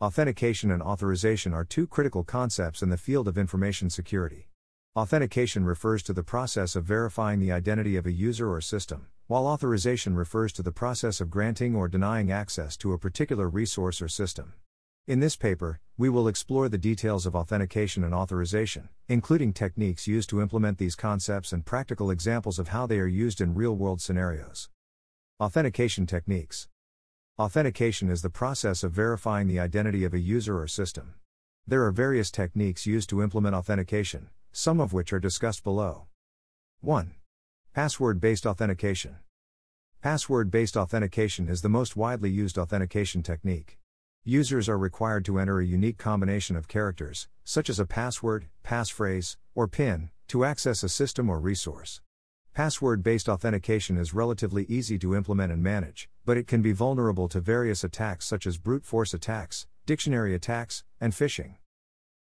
Authentication and authorization are two critical concepts in the field of information security. Authentication refers to the process of verifying the identity of a user or system, while authorization refers to the process of granting or denying access to a particular resource or system. In this paper, we will explore the details of authentication and authorization, including techniques used to implement these concepts and practical examples of how they are used in real world scenarios. Authentication techniques Authentication is the process of verifying the identity of a user or system. There are various techniques used to implement authentication, some of which are discussed below. 1. Password based authentication. Password based authentication is the most widely used authentication technique. Users are required to enter a unique combination of characters, such as a password, passphrase, or PIN, to access a system or resource. Password based authentication is relatively easy to implement and manage, but it can be vulnerable to various attacks such as brute force attacks, dictionary attacks, and phishing.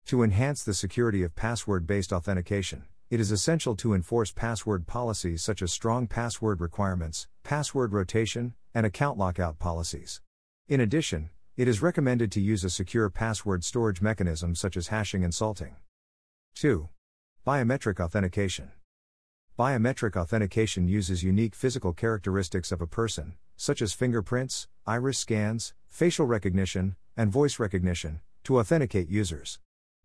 To enhance the security of password based authentication, it is essential to enforce password policies such as strong password requirements, password rotation, and account lockout policies. In addition, it is recommended to use a secure password storage mechanism such as hashing and salting. 2. Biometric authentication. Biometric authentication uses unique physical characteristics of a person, such as fingerprints, iris scans, facial recognition, and voice recognition, to authenticate users.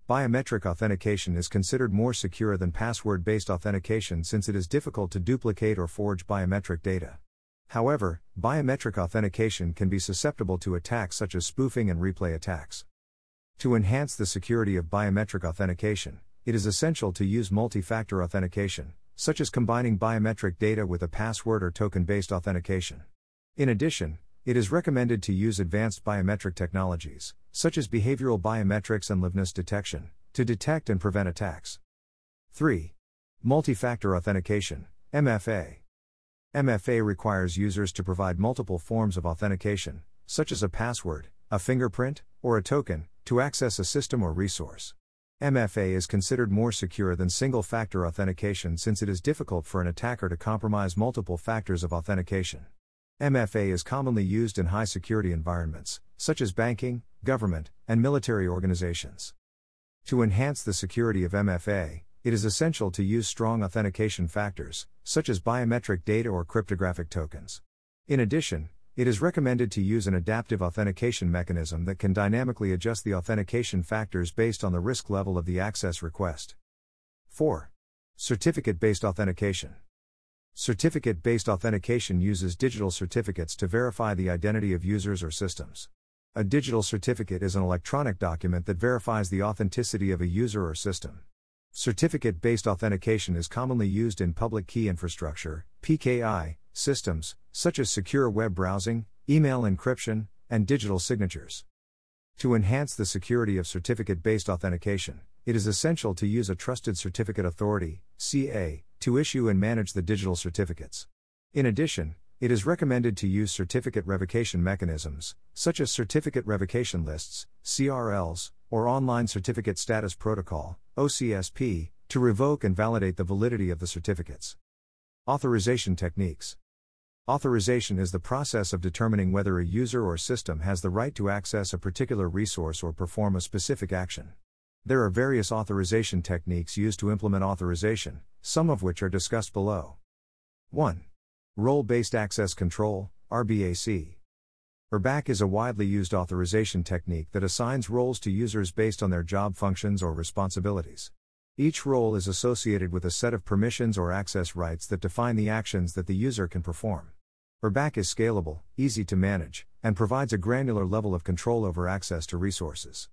Biometric authentication is considered more secure than password based authentication since it is difficult to duplicate or forge biometric data. However, biometric authentication can be susceptible to attacks such as spoofing and replay attacks. To enhance the security of biometric authentication, it is essential to use multi factor authentication, such as combining biometric data with a password or token based authentication. In addition, it is recommended to use advanced biometric technologies, such as behavioral biometrics and liveness detection, to detect and prevent attacks. 3. Multi factor authentication, MFA. MFA requires users to provide multiple forms of authentication, such as a password, a fingerprint, or a token, to access a system or resource. MFA is considered more secure than single factor authentication since it is difficult for an attacker to compromise multiple factors of authentication. MFA is commonly used in high security environments, such as banking, government, and military organizations. To enhance the security of MFA, it is essential to use strong authentication factors, such as biometric data or cryptographic tokens. In addition, it is recommended to use an adaptive authentication mechanism that can dynamically adjust the authentication factors based on the risk level of the access request. 4. Certificate based authentication. Certificate based authentication uses digital certificates to verify the identity of users or systems. A digital certificate is an electronic document that verifies the authenticity of a user or system. Certificate based authentication is commonly used in public key infrastructure, PKI, systems, such as secure web browsing, email encryption, and digital signatures. To enhance the security of certificate based authentication, it is essential to use a Trusted Certificate Authority CA, to issue and manage the digital certificates. In addition, it is recommended to use certificate revocation mechanisms, such as certificate revocation lists, CRLs, or Online Certificate Status Protocol, OCSP, to revoke and validate the validity of the certificates. Authorization techniques. Authorization is the process of determining whether a user or system has the right to access a particular resource or perform a specific action. There are various authorization techniques used to implement authorization, some of which are discussed below. 1. Role based access control, RBAC. RBAC is a widely used authorization technique that assigns roles to users based on their job functions or responsibilities. Each role is associated with a set of permissions or access rights that define the actions that the user can perform. RBAC is scalable, easy to manage, and provides a granular level of control over access to resources.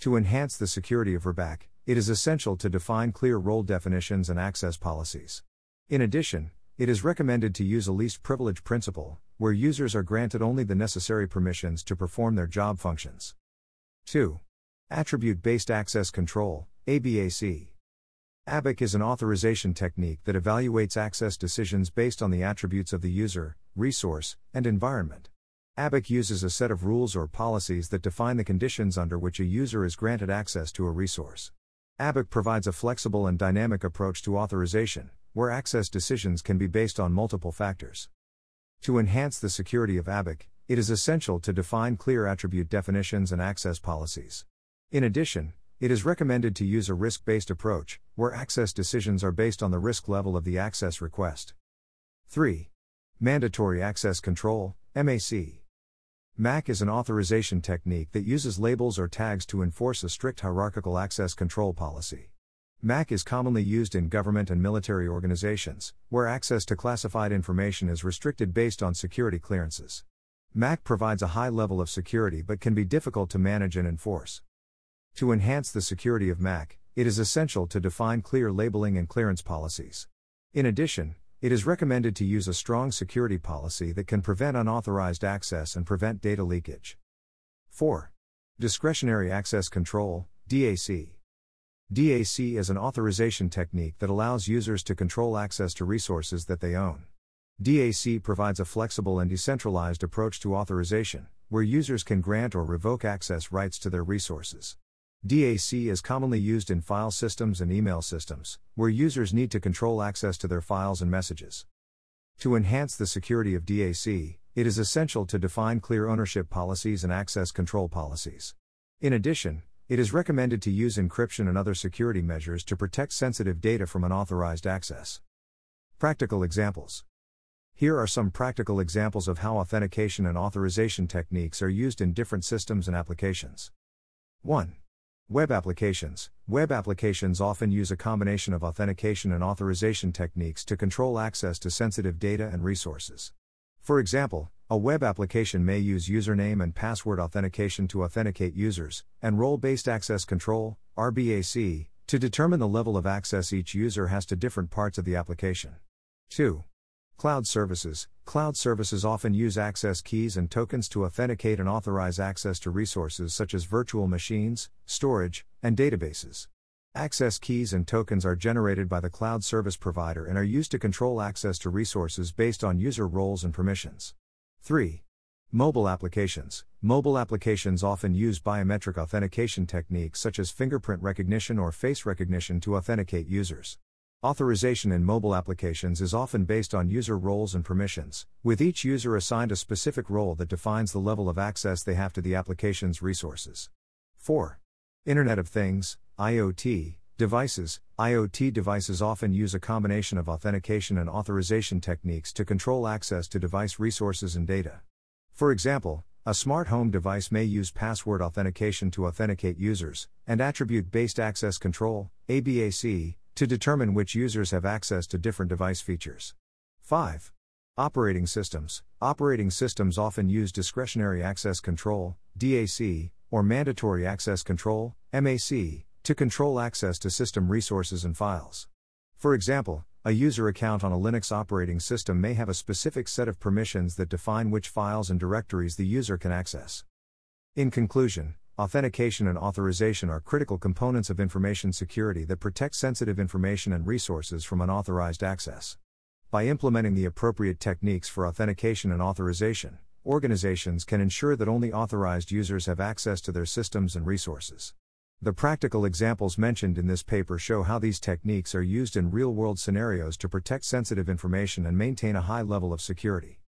To enhance the security of RBAC, it is essential to define clear role definitions and access policies. In addition, it is recommended to use a least privilege principle, where users are granted only the necessary permissions to perform their job functions. 2. Attribute based access control, ABAC. ABAC is an authorization technique that evaluates access decisions based on the attributes of the user, resource, and environment. ABAC uses a set of rules or policies that define the conditions under which a user is granted access to a resource. ABAC provides a flexible and dynamic approach to authorization, where access decisions can be based on multiple factors. To enhance the security of ABAC, it is essential to define clear attribute definitions and access policies. In addition, it is recommended to use a risk based approach, where access decisions are based on the risk level of the access request. 3. Mandatory Access Control, MAC. MAC is an authorization technique that uses labels or tags to enforce a strict hierarchical access control policy. MAC is commonly used in government and military organizations, where access to classified information is restricted based on security clearances. MAC provides a high level of security but can be difficult to manage and enforce. To enhance the security of MAC, it is essential to define clear labeling and clearance policies. In addition, it is recommended to use a strong security policy that can prevent unauthorized access and prevent data leakage. 4. Discretionary Access Control, DAC. DAC is an authorization technique that allows users to control access to resources that they own. DAC provides a flexible and decentralized approach to authorization, where users can grant or revoke access rights to their resources. DAC is commonly used in file systems and email systems, where users need to control access to their files and messages. To enhance the security of DAC, it is essential to define clear ownership policies and access control policies. In addition, it is recommended to use encryption and other security measures to protect sensitive data from unauthorized access. Practical examples Here are some practical examples of how authentication and authorization techniques are used in different systems and applications. 1. Web applications. Web applications often use a combination of authentication and authorization techniques to control access to sensitive data and resources. For example, a web application may use username and password authentication to authenticate users, and role based access control, RBAC, to determine the level of access each user has to different parts of the application. 2. Cloud services Cloud services often use access keys and tokens to authenticate and authorize access to resources such as virtual machines, storage, and databases. Access keys and tokens are generated by the cloud service provider and are used to control access to resources based on user roles and permissions. 3. Mobile applications. Mobile applications often use biometric authentication techniques such as fingerprint recognition or face recognition to authenticate users. Authorization in mobile applications is often based on user roles and permissions, with each user assigned a specific role that defines the level of access they have to the application's resources. 4. Internet of Things, IoT, devices. IoT devices often use a combination of authentication and authorization techniques to control access to device resources and data. For example, a smart home device may use password authentication to authenticate users, and attribute based access control, ABAC, to determine which users have access to different device features. 5. Operating systems. Operating systems often use discretionary access control, DAC, or mandatory access control, MAC, to control access to system resources and files. For example, a user account on a Linux operating system may have a specific set of permissions that define which files and directories the user can access. In conclusion, Authentication and authorization are critical components of information security that protect sensitive information and resources from unauthorized access. By implementing the appropriate techniques for authentication and authorization, organizations can ensure that only authorized users have access to their systems and resources. The practical examples mentioned in this paper show how these techniques are used in real world scenarios to protect sensitive information and maintain a high level of security.